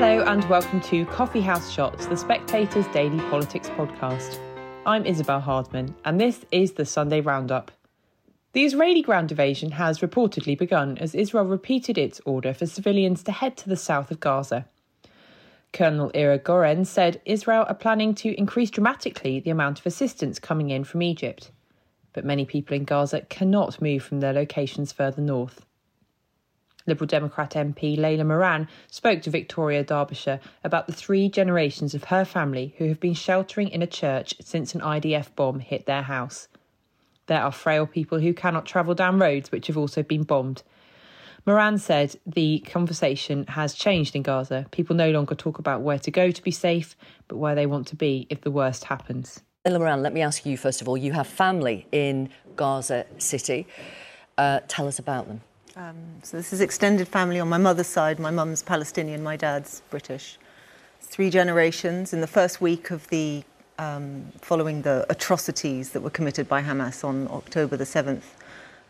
Hello and welcome to Coffee House Shots, the Spectator's daily politics podcast. I'm Isabel Hardman, and this is the Sunday Roundup. The Israeli ground invasion has reportedly begun as Israel repeated its order for civilians to head to the south of Gaza. Colonel Ira Goren said Israel are planning to increase dramatically the amount of assistance coming in from Egypt. But many people in Gaza cannot move from their locations further north. Liberal Democrat MP Layla Moran spoke to Victoria Derbyshire about the three generations of her family who have been sheltering in a church since an IDF bomb hit their house. There are frail people who cannot travel down roads which have also been bombed. Moran said the conversation has changed in Gaza. People no longer talk about where to go to be safe, but where they want to be if the worst happens. Layla Moran, let me ask you first of all, you have family in Gaza City. Uh, tell us about them. Um, so this is extended family on my mother's side. My mum's Palestinian, my dad's British. Three generations. In the first week of the um, following the atrocities that were committed by Hamas on October the 7th,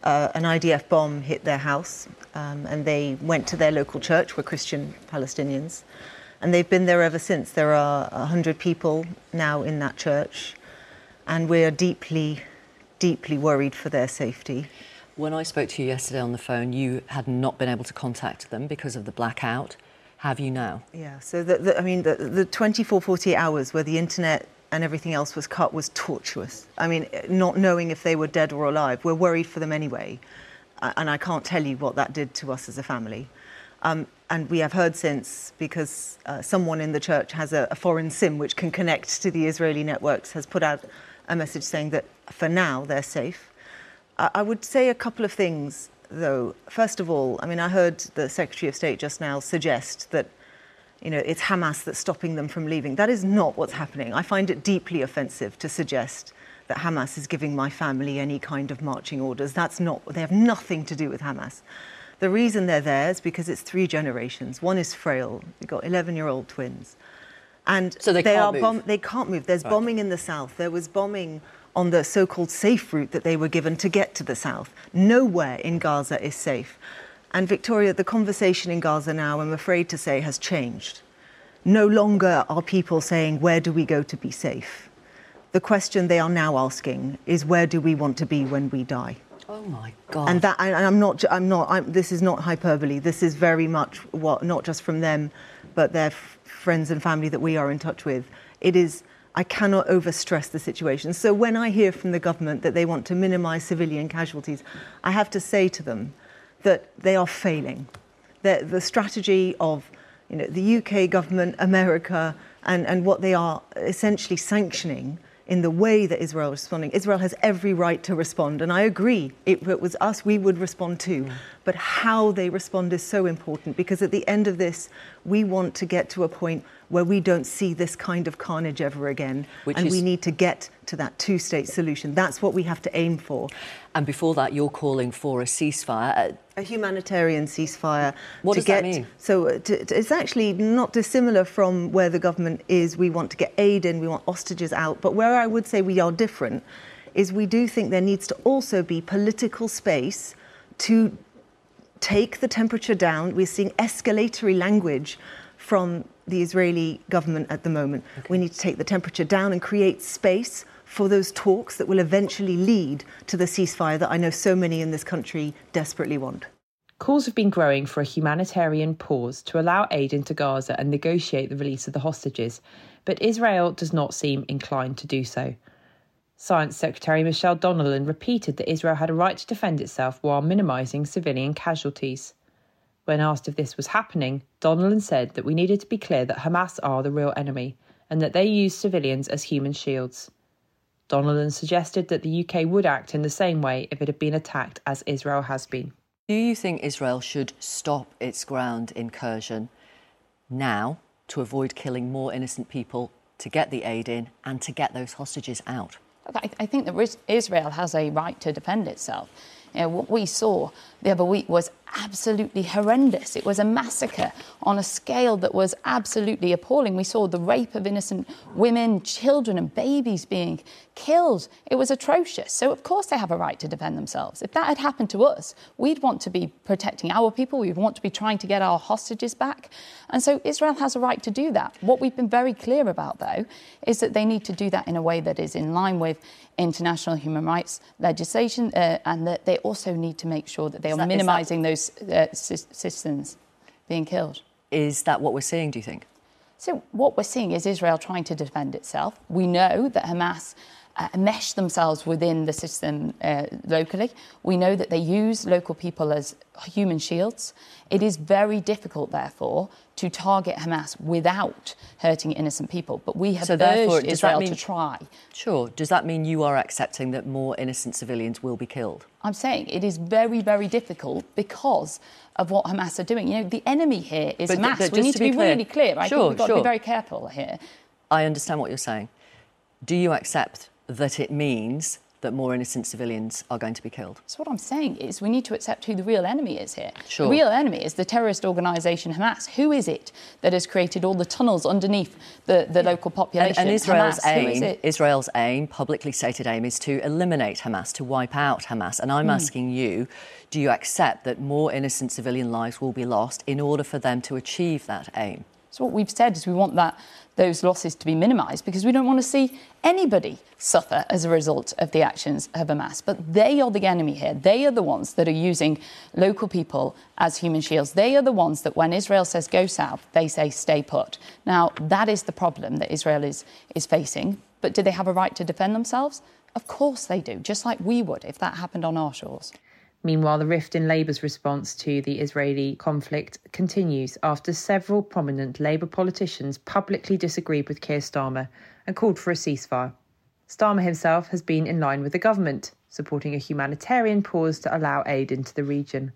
uh, an IDF bomb hit their house, um, and they went to their local church, were Christian Palestinians, and they've been there ever since. There are 100 people now in that church, and we're deeply, deeply worried for their safety. When I spoke to you yesterday on the phone, you had not been able to contact them because of the blackout. Have you now? Yeah, so the, the, I mean, the, the 24, 48 hours where the internet and everything else was cut was tortuous. I mean, not knowing if they were dead or alive, we're worried for them anyway. And I can't tell you what that did to us as a family. Um, and we have heard since, because uh, someone in the church has a, a foreign SIM which can connect to the Israeli networks, has put out a message saying that for now they're safe I would say a couple of things, though. First of all, I mean, I heard the Secretary of State just now suggest that, you know, it's Hamas that's stopping them from leaving. That is not what's happening. I find it deeply offensive to suggest that Hamas is giving my family any kind of marching orders. That's not, they have nothing to do with Hamas. The reason they're there is because it's three generations. One is frail. You've got 11 year old twins. And so they, they can't are move. Bom- they can't move. There's Right. bombing in the south. There was bombing on the so-called safe route that they were given to get to the south. Nowhere in Gaza is safe. And Victoria, the conversation in Gaza now, I'm afraid to say, has changed. No longer are people saying, where do we go to be safe? The question they are now asking is, where do we want to be when we die? Oh my God. And that, and I'm not, I'm not, I'm, this is not hyperbole. This is very much what, not just from them, but their f- friends and family that we are in touch with. It is, I cannot overstress the situation. So when I hear from the government that they want to minimize civilian casualties, I have to say to them that they are failing. The, the strategy of you know, the UK government, America, and, and what they are essentially sanctioning in the way that Israel is responding. Israel has every right to respond, and I agree. If it was us, we would respond too. But how they respond is so important because at the end of this, we want to get to a point where we don't see this kind of carnage ever again, Which and is- we need to get to that two-state solution. That's what we have to aim for. and before that, you're calling for a ceasefire. A humanitarian ceasefire. What to does that mean? So uh, to, to- it's actually not dissimilar from where the government is. We want to get aid in, we want hostages out. But where I would say we are different is we do think there needs to also be political space to take the temperature down. We're seeing escalatory language from the Israeli government at the moment. We need to take the temperature down and create space for those talks that will eventually lead to the ceasefire that I know so many in this country desperately want. Calls have been growing for a humanitarian pause to allow aid into Gaza and negotiate the release of the hostages, but Israel does not seem inclined to do so. Science Secretary Michelle Donelan repeated that Israel had a right to defend itself while minimising civilian casualties. When asked if this was happening, Donelan said that we needed to be clear that Hamas are the real enemy and that they use civilians as human shields. Donelan suggested that the UK would act in the same way if it had been attacked as Israel has been. do you think Israel should stop its ground incursion now to avoid killing more innocent people, to get the aid in, and to get those hostages out? Look, I, I think that Israel has a right to defend itself. You know, what we saw the other week was absolutely horrendous. It was a massacre on a scale that was absolutely appalling. We saw the rape of innocent women, children, and babies being killed. It was atrocious. So, of course, they have a right to defend themselves. If that had happened to us, we'd want to be protecting our people, we'd want to be trying to get our hostages back. And so, Israel has a right to do that. What we've been very clear about, though, is that they need to do that in a way that is in line with international human rights legislation uh, and that they also need to make sure that they are minimising those uh, citizens being killed. Is that what we're seeing, do you think? So, what we're seeing is Israel trying to defend itself. We know that Hamas uh, mesh themselves within the system uh, locally. We know that they use local people as human shields. It is very difficult, therefore, to target Hamas without hurting innocent people. But we have so urged Israel mean, to try. Sure. Does that mean you are accepting that more innocent civilians will be killed? I'm saying it is very, very difficult because of what Hamas are doing. You know, the enemy here is but, Hamas. But we need to, to be, clear, really clear. I sure, think we've got sure. to be very careful here. I understand what you're saying. Do you accept that it means that more innocent civilians are going to be killed. So what I'm saying is we need to accept who the real enemy is here. Sure. The real enemy is the terrorist organisation Hamas. Who is it that has created all the tunnels underneath the, the local population? And, and Israel's Hamas, aim, Israel's aim, publicly stated aim, is to eliminate Hamas, to wipe out Hamas. And I'm mm. asking you, do you accept that more innocent civilian lives will be lost in order for them to achieve that aim? So what we've said is we want that those losses to be minimised because we don't want to see anybody suffer as a result of the actions of Hamas. But they are the enemy here. They are the ones that are using local people as human shields. They are the ones that when Israel says go south, they say stay put. Now, that is the problem that Israel is, is facing. But do they have a right to defend themselves? Of course they do, just like we would if that happened on our shores. Meanwhile, the rift in Labour's response to the Israeli conflict continues after several prominent Labour politicians publicly disagreed with Keir Starmer and called for a ceasefire. Starmer himself has been in line with the government, supporting a humanitarian pause to allow aid into the region.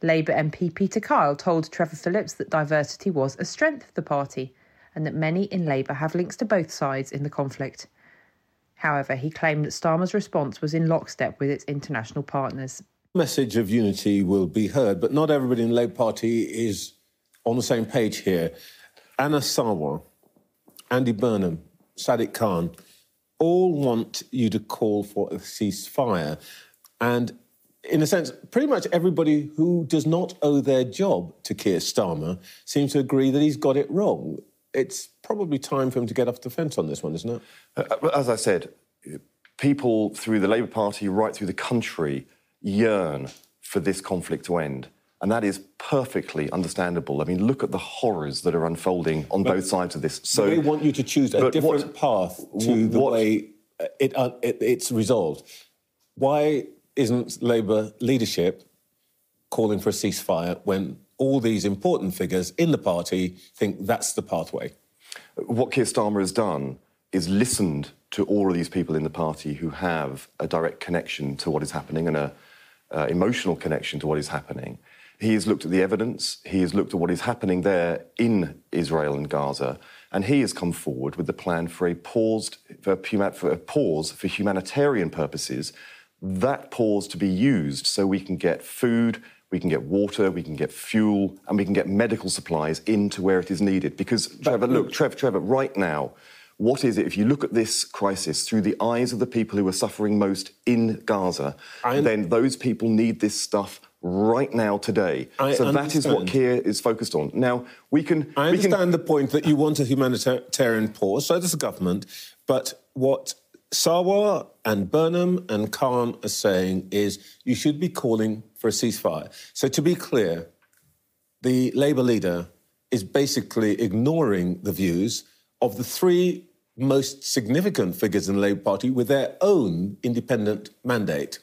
Labour MP Peter Kyle told Trevor Phillips that diversity was a strength of the party and that many in Labour have links to both sides in the conflict. However, he claimed that Starmer's response was in lockstep with its international partners message of unity will be heard, but not everybody in the Labour Party is on the same page here. Anas Sarwar, Andy Burnham, Sadiq Khan, all want you to call for a ceasefire. And in a sense, pretty much everybody who does not owe their job to Keir Starmer seems to agree that he's got it wrong. It's probably time for him to get off the fence on this one, isn't it? Uh, as I said, people through the Labour Party, right through the country, yearn for this conflict to end. And that is perfectly understandable. I mean, look at the horrors that are unfolding on but both sides of this. So they want you to choose a different what, path to the what, way it, uh, it, it's resolved. Why isn't Labour leadership calling for a ceasefire when all these important figures in the party think that's the pathway? What Keir Starmer has done is listened to all of these people in the party who have a direct connection to what is happening and a uh, emotional connection to what is happening. He has looked at the evidence, he has looked at what is happening there in Israel and Gaza, and he has come forward with the plan for a, paused, for a, for a pause for humanitarian purposes. That pause to be used so we can get food, we can get water, we can get fuel, and we can get medical supplies into where it is needed. Because, Trevor, look, Trevor, Trevor, right now, what is it, if you look at this crisis through the eyes of the people who are suffering most in Gaza, I'm... then those people need this stuff right now today. I so understand. that is what Keir is focused on. Now, we can... I understand can... the point that you want a humanitarian pause, so does the government, but what Sarwar and Burnham and Khan are saying is you should be calling for a ceasefire. So to be clear, the Labour leader is basically ignoring the views of the three most significant figures in the Labour Party with their own independent mandate.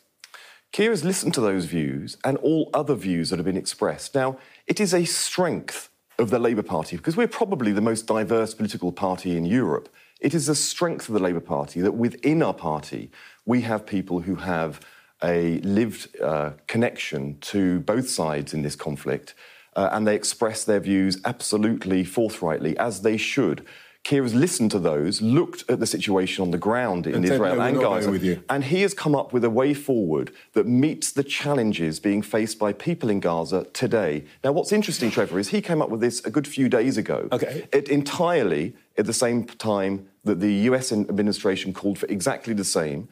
Keir has listened to those views and all other views that have been expressed. Now, it is a strength of the Labour Party because we're probably the most diverse political party in Europe. It is a strength of the Labour Party that within our party we have people who have a lived uh, connection to both sides in this conflict uh, and they express their views absolutely forthrightly, as they should. Keir has listened to those, looked at the situation on the ground in And Israel "No, and Gaza, with you." and he has come up with a way forward that meets the challenges being faced by people in Gaza today. Now, what's interesting, Trevor, is he came up with this a good few days ago. Okay. It entirely at the same time that the US administration called for exactly the same.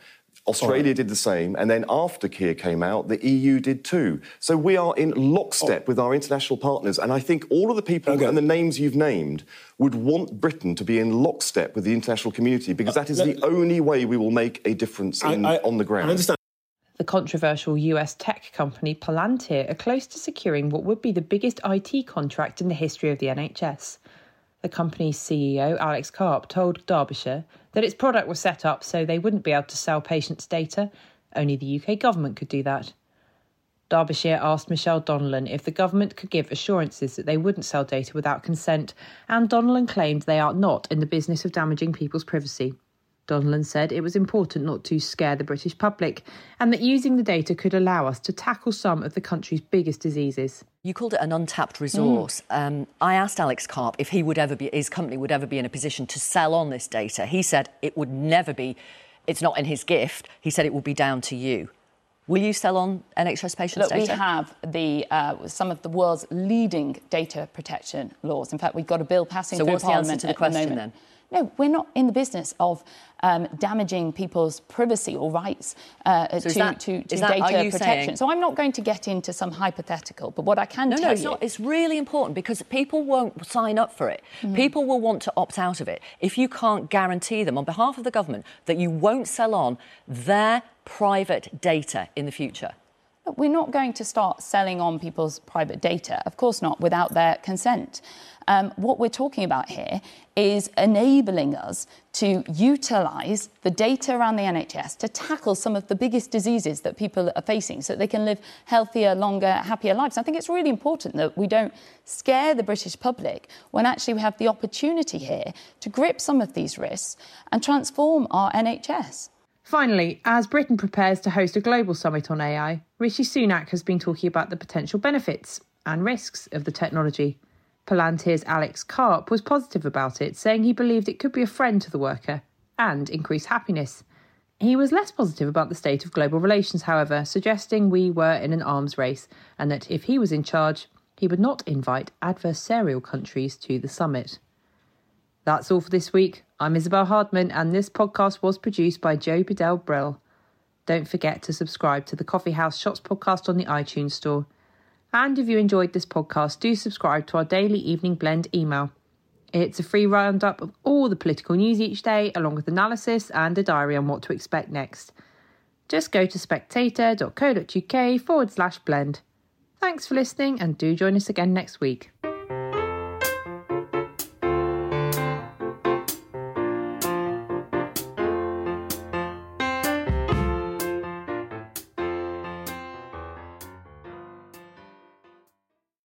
Australia did the same, and then after Keir came out, the EU did too. So we are in lockstep oh. with our international partners, and I think all of the people Okay. and the names you've named would want Britain to be in lockstep with the international community because uh, that is let- the only way we will make a difference in, I- I- on the ground. I understand. The controversial US tech company Palantir are close to securing what would be the biggest IT contract in the history of the NHS. The company's CEO, Alex Karp, told Derbyshire that its product was set up so they wouldn't be able to sell patients' data. Only the UK government could do that. Derbyshire asked Michelle Donelan if the government could give assurances that they wouldn't sell data without consent, and Donelan claimed they are not in the business of damaging people's privacy. Donelan said it was important not to scare the British public and that using the data could allow us to tackle some of the country's biggest diseases. You called it an untapped resource. Um, I asked Alex Karp if he would ever be, his company would ever be in a position to sell on this data. He said it would never be. It's not in his gift. He said it will be down to you. Will you sell on NHS patients' Look, we have the uh, some of the world's leading data protection laws. In fact, we've got a bill passing So through what's the answer Parliament to the at question, moment. No, we're not in the business of um, damaging people's privacy or rights uh, So to, that- to, to that- data protection. saying- So I'm not going to get into some hypothetical, but what I can No, tell no, it's you... not. It's really important because people won't sign up for it. Mm-hmm. People will want to opt out of it if you can't guarantee them on behalf of the government that you won't sell on their private data in the future. We're not going to start selling on people's private data, of course not, without their consent. Um, what we're talking about here is enabling us to utilise the data around the NHS to tackle some of the biggest diseases that people are facing so that they can live healthier, longer, happier lives. I think it's really important that we don't scare the British public when actually we have the opportunity here to grip some of these risks and transform our NHS. Finally, as Britain prepares to host a global summit on AI, Rishi Sunak has been talking about the potential benefits and risks of the technology. Palantir's Alex Karp was positive about it, saying he believed it could be a friend to the worker and increase happiness. He was less positive about the state of global relations, however, suggesting we were in an arms race and that if he was in charge, he would not invite adversarial countries to the summit. That's all for this week. I'm Isabel Hardman, and this podcast was produced by Joe Bedell Brill. Don't forget to subscribe to the Coffee House Shots podcast on the iTunes Store. And if you enjoyed this podcast, do subscribe to our daily evening blend email. It's a free roundup of all the political news each day, along with analysis and a diary on what to expect next. Just go to spectator.co.uk forward slash blend. Thanks for listening, and do join us again next week.